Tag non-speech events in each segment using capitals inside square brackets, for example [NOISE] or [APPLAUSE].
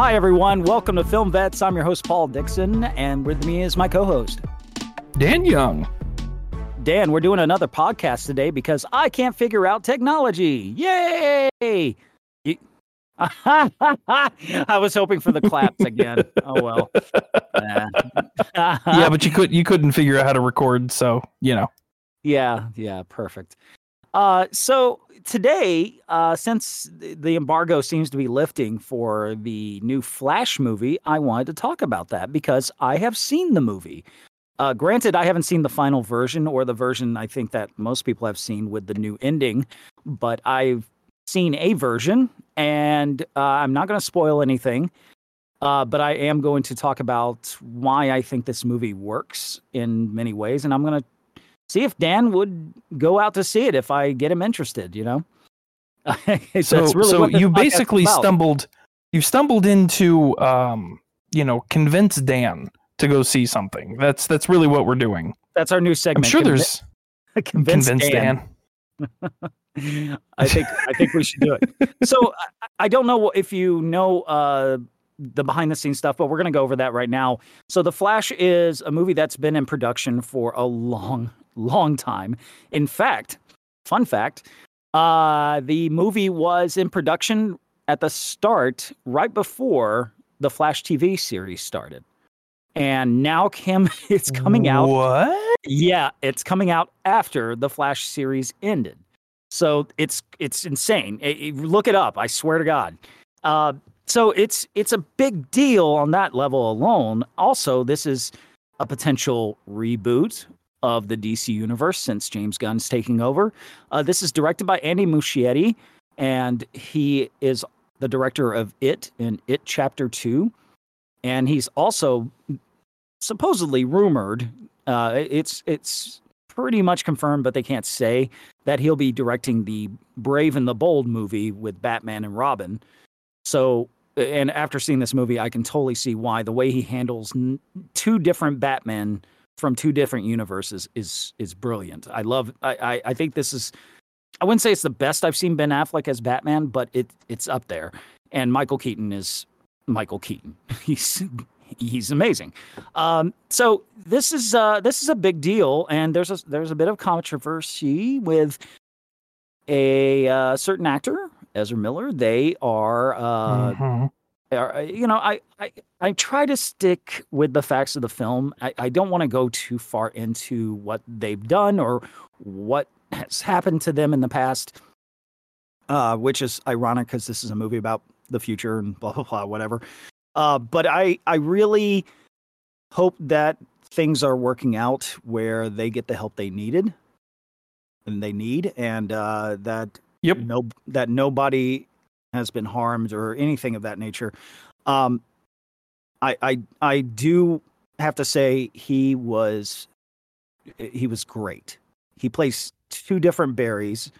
Hi, everyone. Welcome to Film Vets. I'm your host, Paul Dixon, and with me is my co host, Dan Young. Dan, we're doing another podcast today because I can't figure out technology. Yay! You... [LAUGHS] I was hoping for the claps again. oh well. [LAUGHS] yeah, but you could you couldn't figure out how to record, so you know. Yeah, yeah, perfect. Uh, so today, uh, since the embargo seems to be lifting for the new Flash movie, I wanted to talk about that because I have seen the movie. Uh, granted, I haven't seen the final version or the version I think that most people have seen with the new ending, but I've seen a version, and uh, I'm not going to spoil anything. Uh, but I am going to talk about why I think this movie works in many ways, and I'm going to see if Dan would go out to see it if I get him interested. You know. [LAUGHS] so really so you basically stumbled you stumbled into um you know convince Dan to go see something. That's that's really what we're doing. That's our new segment. I'm sure there's [LAUGHS] convince, convince Dan. Dan. [LAUGHS] I think I think we should do it. So I, I don't know if you know uh, the behind the scenes stuff, but we're going to go over that right now. So The Flash is a movie that's been in production for a long, long time. In fact, fun fact, uh, the movie was in production at the start, right before the Flash TV series started. And now Kim, [LAUGHS] it's coming out. What? Yeah, it's coming out after the Flash series ended. So it's it's insane. It, it, look it up. I swear to God. Uh, so it's it's a big deal on that level alone. Also, this is a potential reboot of the DC universe since James Gunn's taking over. Uh, this is directed by Andy Muschietti, and he is the director of It and It Chapter Two, and he's also supposedly rumored. Uh, it's it's pretty much confirmed, but they can't say that he'll be directing the Brave and the Bold movie with Batman and Robin. So, and after seeing this movie, I can totally see why the way he handles two different Batman from two different universes is is brilliant. I love. I, I I think this is. I wouldn't say it's the best I've seen Ben Affleck as Batman, but it it's up there. And Michael Keaton is Michael Keaton. [LAUGHS] He's he's amazing. Um, so this is uh, this is a big deal, and there's a there's a bit of controversy with a uh, certain actor, Ezra Miller. They are uh, mm-hmm. Uh, you know, I, I I try to stick with the facts of the film. I, I don't want to go too far into what they've done or what [LAUGHS] has happened to them in the past, uh, which is ironic because this is a movie about the future and blah blah blah whatever. Uh, but I I really hope that things are working out where they get the help they needed and they need, and uh, that yep. no that nobody has been harmed or anything of that nature. Um, I I I do have to say he was he was great. He plays two different Barrys.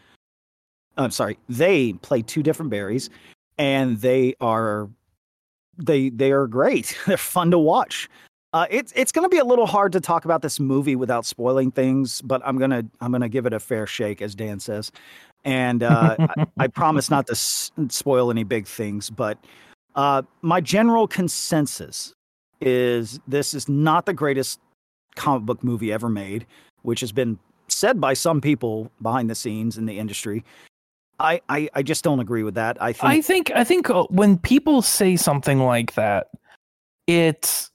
I'm sorry, they play two different Barrys, and they are they they are great. [LAUGHS] They're fun to watch. Uh, it's it's going to be a little hard to talk about this movie without spoiling things, but I'm gonna I'm gonna give it a fair shake, as Dan says and uh, I, I, promise not to s- spoil any big things. But uh, my general consensus is this is not the greatest comic book movie ever made, which has been said by some people behind the scenes in the industry. I, I, I just don't agree with that. I think I think I think uh, when people say something like that, it's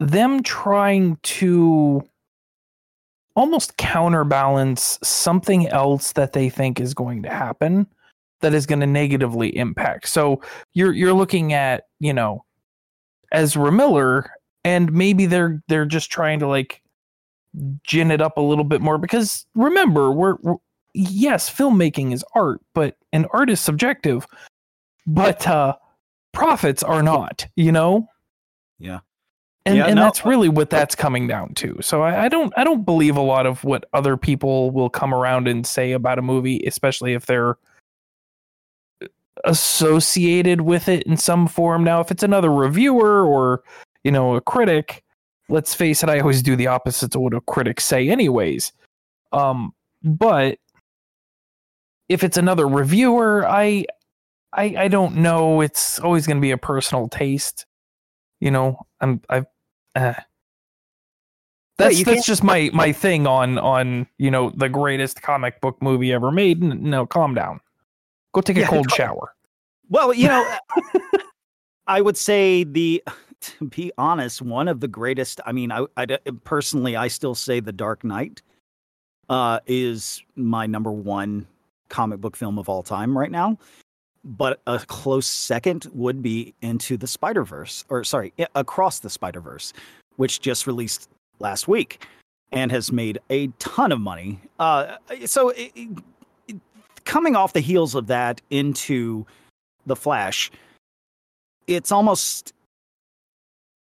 them trying to almost counterbalance something else that they think is going to happen that is going to negatively impact. So you're you're looking at, you know, Ezra Miller and maybe they're they're just trying to like gin it up a little bit more because remember, we're, we're yes, filmmaking is art, but an art is subjective, but uh profits are not, you know? Yeah and yeah, and no, that's really what that's coming down to. So I, I, don't I don't believe a lot of what other people will come around and say about a movie, especially if they're associated with it in some form. Now, if it's another reviewer or you know a critic, let's face it, I always do the opposite of what a critic say, anyways. Um, but if it's another reviewer, I I I don't know. It's always going to be a personal taste. You know, I'm I. Uh, that's you that's just my my thing on on you know the greatest comic book movie ever made. No, calm down. Go take a Yeah, cold shower. Well, you know, [LAUGHS] I would say the [LAUGHS] to be honest, one of the greatest. I mean, I, I personally, I still say The Dark Knight uh, is my number one comic book film of all time right now. But a close second would be Into the Spider Verse, or sorry, Across the Spider Verse, which just released last week and has made a ton of money. Uh, so, it, it- coming off the heels of that into the Flash, it's almost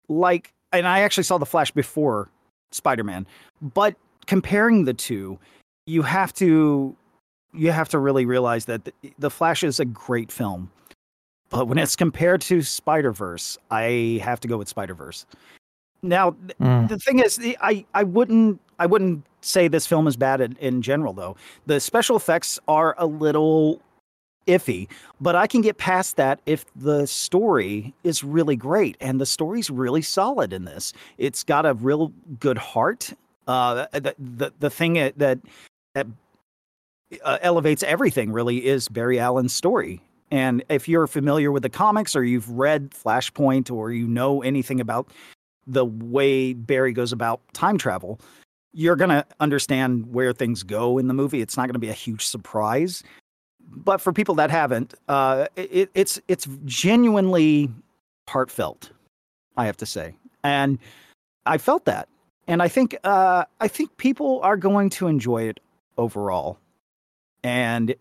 like, and I actually saw the Flash before Spider Man, but comparing the two, you have to you have to really realize that the, Flash is a great film, but when it's compared to Spider Verse, I have to go with Spider Verse. Now, Mm. the thing is, the- I I wouldn't I wouldn't say this film is bad in, in general though. The special effects are a little iffy, but I can get past that if the story is really great and the story's really solid in this. It's got a real good heart. Uh, the the, the thing that that, that uh, elevates everything really is Barry Allen's story. And if you're familiar with the comics or you've read Flashpoint or you know anything about the way Barry goes about time travel, you're going to understand where things go in the movie. It's not going to be a huge surprise. But for people that haven't, uh, it, it's it's genuinely heartfelt, I have to say, and I felt that, and I think uh, I think people are going to enjoy it overall, and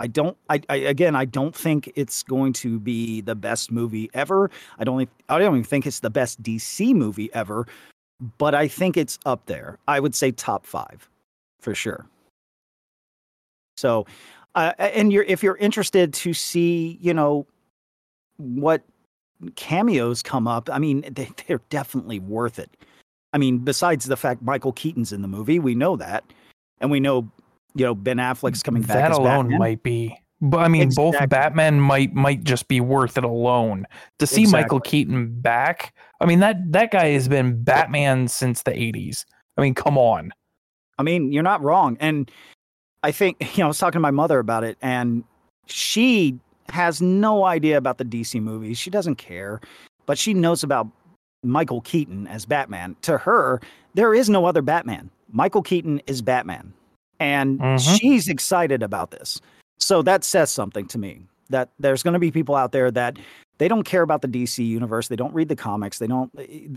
I don't. I, I again, I don't think it's going to be the best movie ever. I don't. I don't even think it's the best DC movie ever, but I think it's up there. I would say top five, for sure. So, uh, and you're if you're interested to see, you know, what cameos come up. I mean, they, they're definitely worth it. I mean, besides the fact Michael Keaton's in the movie, we know that, and we know, you know, Ben Affleck's coming back. that as alone Batman. might be. But I mean, both Batman might might just be worth it alone to see Michael Keaton back. I mean that that guy has been Batman since the '80s. I mean, come on. I mean, you're not wrong. And I think, [LAUGHS] you know, I was talking to my mother about it, and she has no idea about the DC movies. She doesn't care, but she knows about Michael Keaton as Batman. To her, there is no other Batman. Michael Keaton is Batman. And Mhm. she's excited about this. So that says something to me that there's going to be people out there that they don't care about the DC universe. They don't read the comics. They don't,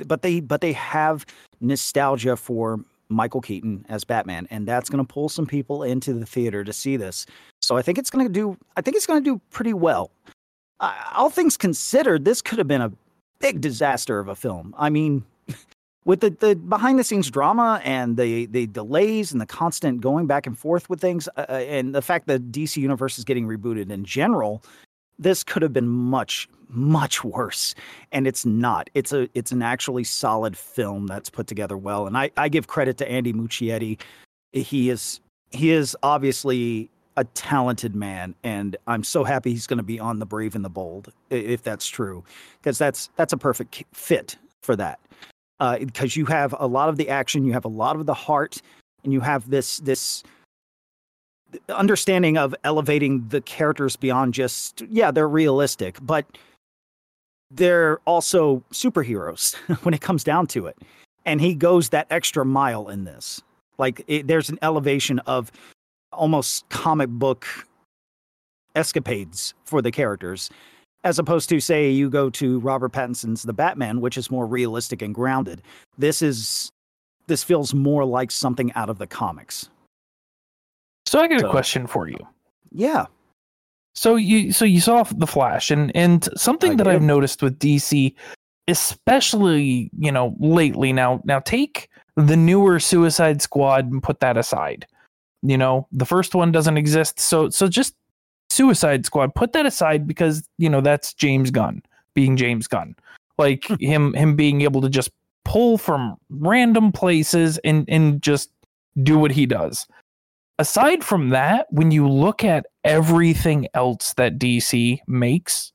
but they, but they have nostalgia for Michael Keaton as Batman, and that's going to pull some people into the theater to see this. So I think it's going to do. I think it's going to do pretty well. Uh, all things considered, this could have been a big disaster of a film. I mean, with the, the behind the scenes drama and the the delays and the constant going back and forth with things, uh, uh, and the fact that DC Universe is getting rebooted in general, this could have been much much worse. And it's not. It's a it's an actually solid film that's put together well. And i i give credit to andy muschietti he is he is obviously a talented man and i'm so happy he's going to be on the brave and the bold if that's true because that's that's a perfect fit for that Uh, because you have a lot of the action you have a lot of the heart and you have this this understanding of elevating the characters beyond just yeah they're realistic but they're also superheroes [LAUGHS] when it comes down to it. And he goes that extra mile in this. Like it, there's an elevation of almost comic book escapades for the characters as opposed to say you go to robert pattinson's the batman which is more realistic and grounded this is this feels more like something out of the comics So I got a question for you. yeah So you so you saw the Flash and and something I that I've noticed with DC, especially you know lately now now take the newer Suicide Squad and put that aside. You know the first one doesn't exist, so so just Suicide Squad put that aside because you know that's James Gunn being James Gunn, like [LAUGHS] him him being able to just pull from random places and and just do what he does aside from that, when you look at everything else that DC makes,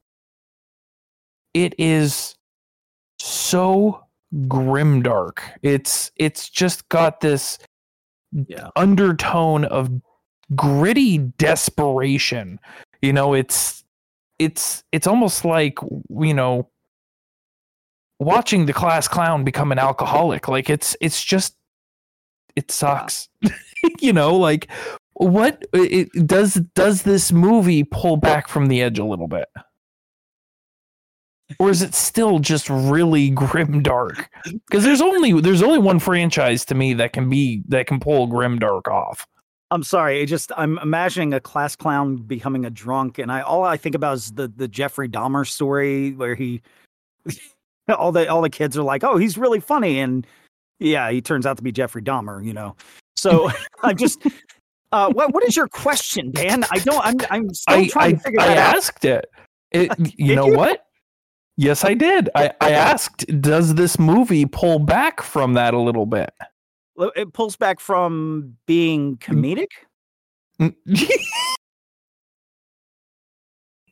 it is so grimdark. It's it's just got this Yeah. undertone of gritty desperation. You know, it's it's it's almost like you know watching the class clown become an alcoholic. Like it's it's just it sucks. [LAUGHS] you know, like what it, does does this movie pull back from the edge a little bit? Or is it still just really grim dark? Because there's only there's only one franchise to me that can be that can pull grim dark off. I'm sorry. It just I'm imagining a class clown becoming a drunk, and I all I think about is the the Jeffrey Dahmer story where he [LAUGHS] all the all the kids are like, oh, he's really funny, and yeah, he turns out to be Jeffrey Dahmer, you know. So [LAUGHS] [LAUGHS] I'm just. Uh, what what is your question, Dan? I don't. I'm I'm still I trying I, to figure out I that out. asked it. it you know you? what? Yes, I did. I, I asked, does this movie pull back from that a little bit? It pulls back from being mm. comedic. I,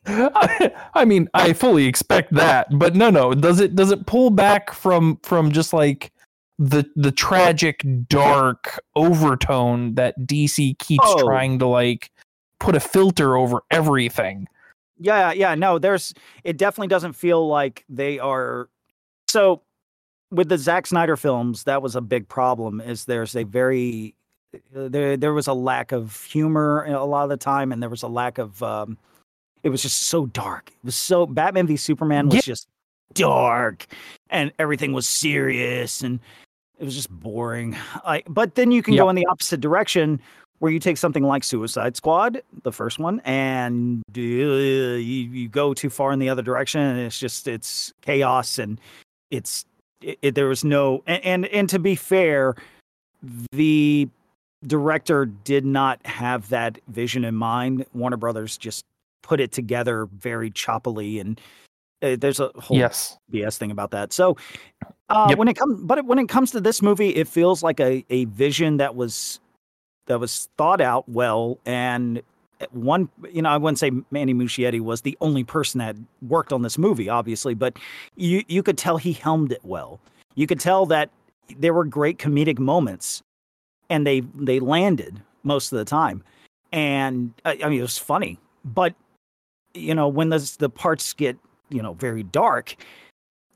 mm. [LAUGHS] I mean, I fully expect that, but no, no. Does it does it pull back from from just like the the tragic, dark overtone that DC keeps Oh. trying to like put a filter over everything? Yeah, yeah, no, there's it definitely doesn't feel like they are so with the Zack Snyder films, that was a big problem is there's a very uh, there there was a lack of humor a lot of the time and there was a lack of um it was just so dark. It was so Batman v Superman was Yeah. just dark and everything was serious and it was just boring. I but then you can go in the opposite direction where you take something like Suicide Squad, the first one, and uh, you, you go too far in the other direction, and it's just it's chaos, and it's it, it- there was no and, and and to be fair, the director did not have that vision in mind. Warner Brothers just put it together very choppily, and uh, there's a whole Yes. BS thing about that. So uh, Yep. when it comes, but when it comes to this movie, it feels like a a vision that was that was thought out well, and one, you know, I wouldn't say Andy Muschietti was the only person that worked on this movie, obviously, but you you could tell he helmed it well. You could tell that there were great comedic moments, and they they landed most of the time, and I, I mean it was funny, but you know when the the parts get you know very dark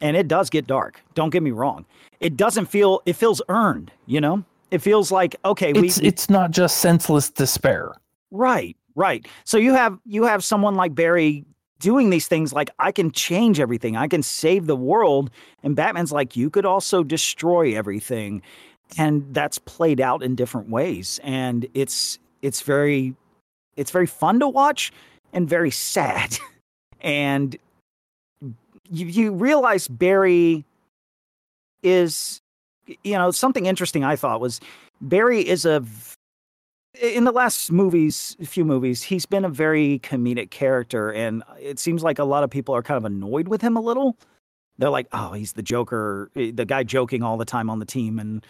and it does get dark don't get me wrong it doesn't feel it feels earned you know it feels like okay we It's it's not just senseless despair. right right. So you have you have someone like barry doing these things like i can change everything. I can save the world. And batman's like you could also destroy everything. And that's played out in different ways. And it's it's very it's very fun to watch and very sad. [LAUGHS] And you, you realize barry is you know something interesting i thought was barry is a in the last movies few movies he's been a very comedic character and it seems like a lot of people are kind of annoyed with him a little. They're like oh he's the joker eh, the guy joking all the time on the team and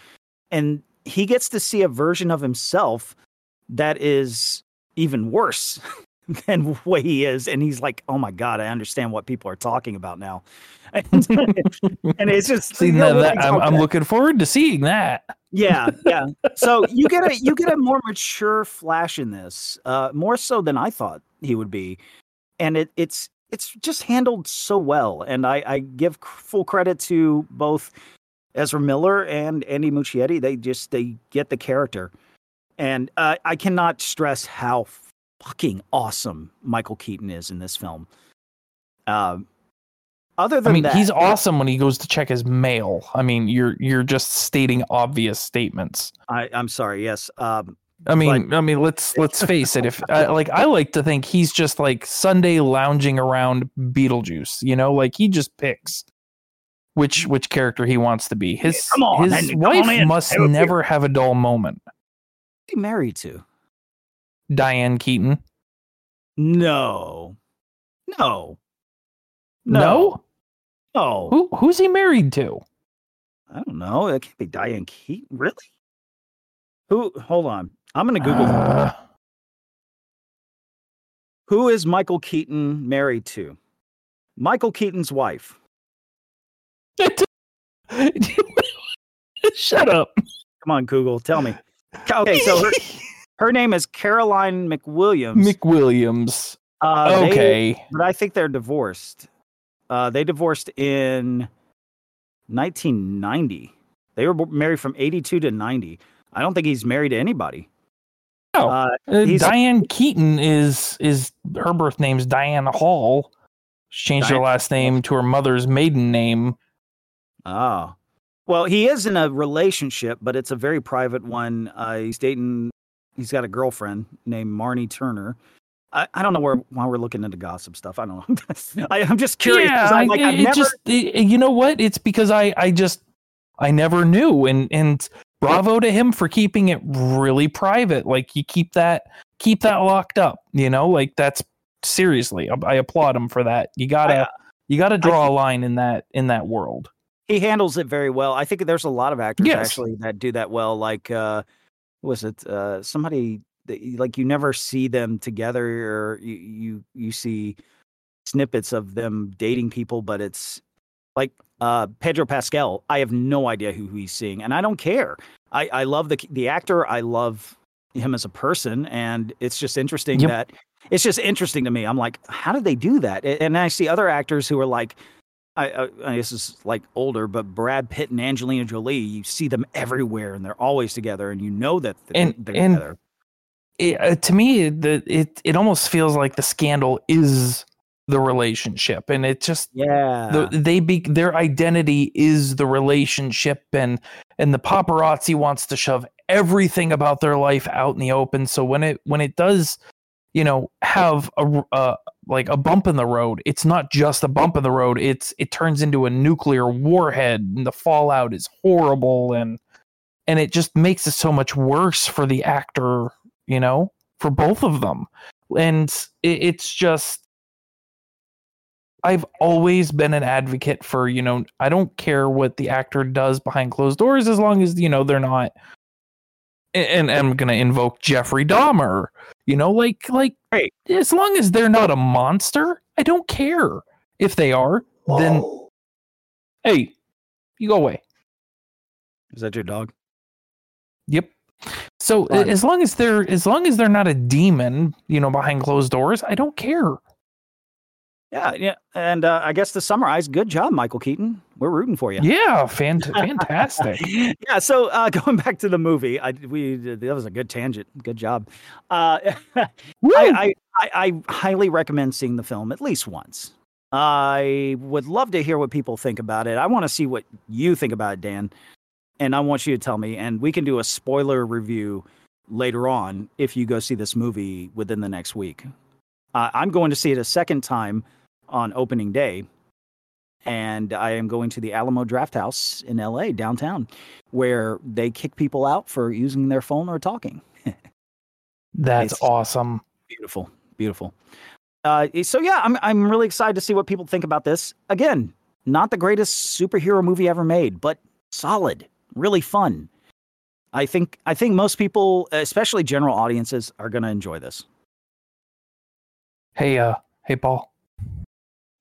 and he gets to see a version of himself that is even worse [LAUGHS] [LAUGHS] than way he is and he's like oh my god i understand what people are talking about now. [LAUGHS] And, and it's [LAUGHS] just See that, that- I'm, I'm looking forward to seeing that. yeah yeah. So you get a you get a more mature flash in this uh more so than i thought he would be and it it's it's just handled so well and i i give full credit to both ezra miller and andy muschietti. They just they get the character and uh, i cannot stress how fucking awesome michael keaton is in this film um other I than mean, that he's awesome when he goes to check his mail. I mean, you're you're just stating obvious statements. I, i'm sorry yes um I mean, I mean, let's [LAUGHS] let's face it. If I, like, I like to think he's just like Sunday lounging around Beetlejuice. You know, like he just picks which which character he wants to be. His on, his wife must Have a beer. never have a dull moment. he married to Diane Keaton. No. No. No, No. who who's he married to? I don't know. It can't be Diane Keaton. Really? Who? Hold on. I'm gonna Google. Uh, Who is Michael Keaton married to? Michael Keaton's wife. [LAUGHS] Shut up. Come on, Google. Tell me. Okay, so her, [LAUGHS] her name is Caroline McWilliams. McWilliams. Uh, they- Okay. but I think they're divorced. Uh, they divorced in 1990. They were married from 82 to 90. I don't think he's married to anybody. Oh. Uh, Uh, Diane Keaton is is her birth name's Diane Hall. She changed her last name to her mother's maiden name. oh. Well, he is in a relationship, but it's a very private one. Uh, he's dating, he's got a girlfriend named Marnie Turner. I, I don't know where why we're looking into gossip stuff. I don't know. [LAUGHS] I, I'm just curious. Yeah, I, I- like, it, never, just it- you know what? It's because I I just I never knew, and and bravo to him for keeping it really private. Like you keep that keep that locked up. You know, like that's seriously. I, I applaud him for that. You gotta you gotta draw a line in that in that world. he handles it very well. I think there's a lot of actors Yes. actually that do that well. Like, uh, was it uh, somebody that like you never see them together, or you you you see snippets of them dating people, but it's like uh, Pedro Pascal. I have no idea who he's seeing, and I don't care. I I love the the actor. I love him as a person, and it's just interesting Yep. that it's just interesting to me. I'm like, how did they do that? And I see other actors who are like. I, I, I this is like older, but Brad Pitt and Angelina Jolie, you see them everywhere, and they're always together, and you know that th- And- they're and together. it, uh, to me the it it almost feels like the scandal is the relationship and it just Yeah, the, they be their identity is the relationship and and the paparazzi wants to shove everything about their life out in the open so when it when it does you know have a, uh, like a bump in the road. It's not just a bump in the road. It's it turns into a nuclear warhead and the fallout is horrible and and it just makes it so much worse for the actor you know for both of them. And it, it's just I've always been an advocate for, you know, I don't care what the actor does behind closed doors as long as, you know, they're not and, and I'm going to invoke Jeffrey Dahmer, you know, like like Right. as long as they're not a monster, I don't care. If they are, then hey, you go away. is that your dog? Yep. So Fine. as long as they're as long as they're not a demon, you know, behind closed doors, I don't care. Yeah, yeah. And uh, I guess to summarize, good job, Michael Keaton. We're rooting for you. Yeah, [LAUGHS] fant- fantastic. yeah. So uh, [LAUGHS] going back to the movie, I we that was a good tangent. Good job. Uh, [LAUGHS] I, I, I, I highly recommend seeing the film at least once. I would love to hear what people think about it. I want to see what you think about it, Dan. And I want you to tell me, and we can do a spoiler review later on if you go see this movie within the next week. Uh, I'm going to see it a second time on opening day, and I am going to the Alamo Drafthouse in LA, downtown, where they kick people out for using their phone or talking. [LAUGHS] That's It's- awesome. Beautiful, beautiful. Uh, so yeah, I'm I'm really excited to see what people think about this. Again, not the greatest superhero movie ever made, but solid, really fun. I think I think most people, especially general audiences, are going to enjoy this. Hey, uh, hey, Paul.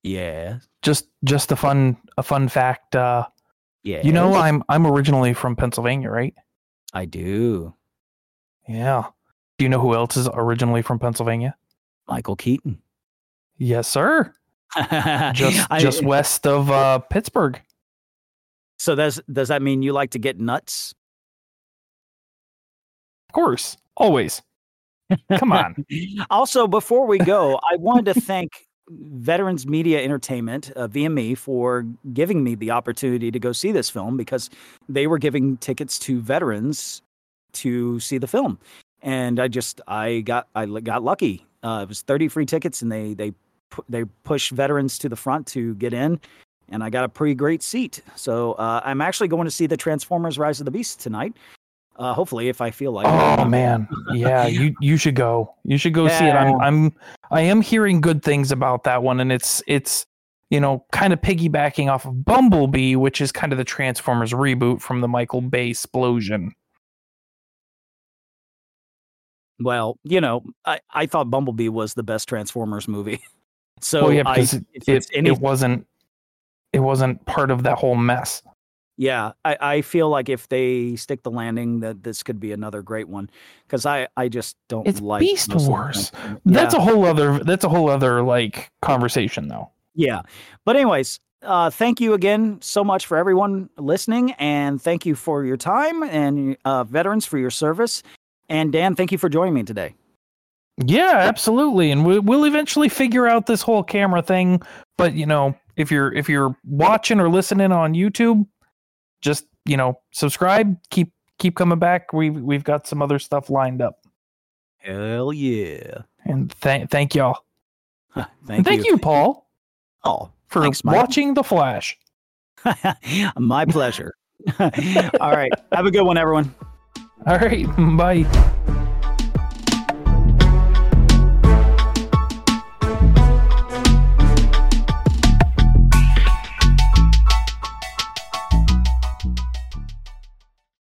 Yeah, Just, just a fun, a fun fact. Uh, yeah. you know, I'm, I'm originally from Pennsylvania, right? I do. Yeah. Do you know who else is originally from Pennsylvania? Michael Keaton. Yes, sir. [LAUGHS] Just, I- just west of uh, Pittsburgh. so does does that mean you like to get nuts? Of course, always. Come on. [LAUGHS] also, before we go, I wanted to [LAUGHS] thank Veterans Media Entertainment, uh, VME, for giving me the opportunity to go see this film because they were giving tickets to veterans to see the film, and I just I got I got lucky. Uh, it was thirty free tickets, and they they they push veterans to the front to get in, and I got a pretty great seat. So uh, I'm actually going to see the Transformers: Rise of the Beast tonight. Uh, hopefully, if I feel like. it. Oh man, yeah, you you should go. You should go see it. I'm I'm I am hearing good things about that one, and it's it's you know kind of piggybacking off of Bumblebee, which is kind of the Transformers reboot from the Michael Bay explosion. Well, you know, I, I thought Bumblebee was the best Transformers movie. [LAUGHS] So well, yeah, because if it, it, it wasn't it wasn't part of that whole mess. Yeah, I, I feel like if they stick the landing, that this could be another great one. Because I, I just don't It's like Beast most of the Wars. Transformers. That's a whole other that's a whole other like conversation though. Yeah. But anyways, uh, thank you again so much for everyone listening, and thank you for your time and uh, veterans for your service. And Dan, thank you for joining me today. Yeah, absolutely. And we, we'll eventually figure out this whole camera thing. But you know, if you're if you're watching or listening on YouTube, just you know, subscribe. Keep keep coming back. We have we've got some other stuff lined up. Hell yeah! And thank thank y'all. Thank, And thank you, Paul, Oh, for Thanks, watching The Flash. [LAUGHS] my pleasure. [LAUGHS] All right. Have a good one, everyone. All right, [LAUGHS] bye.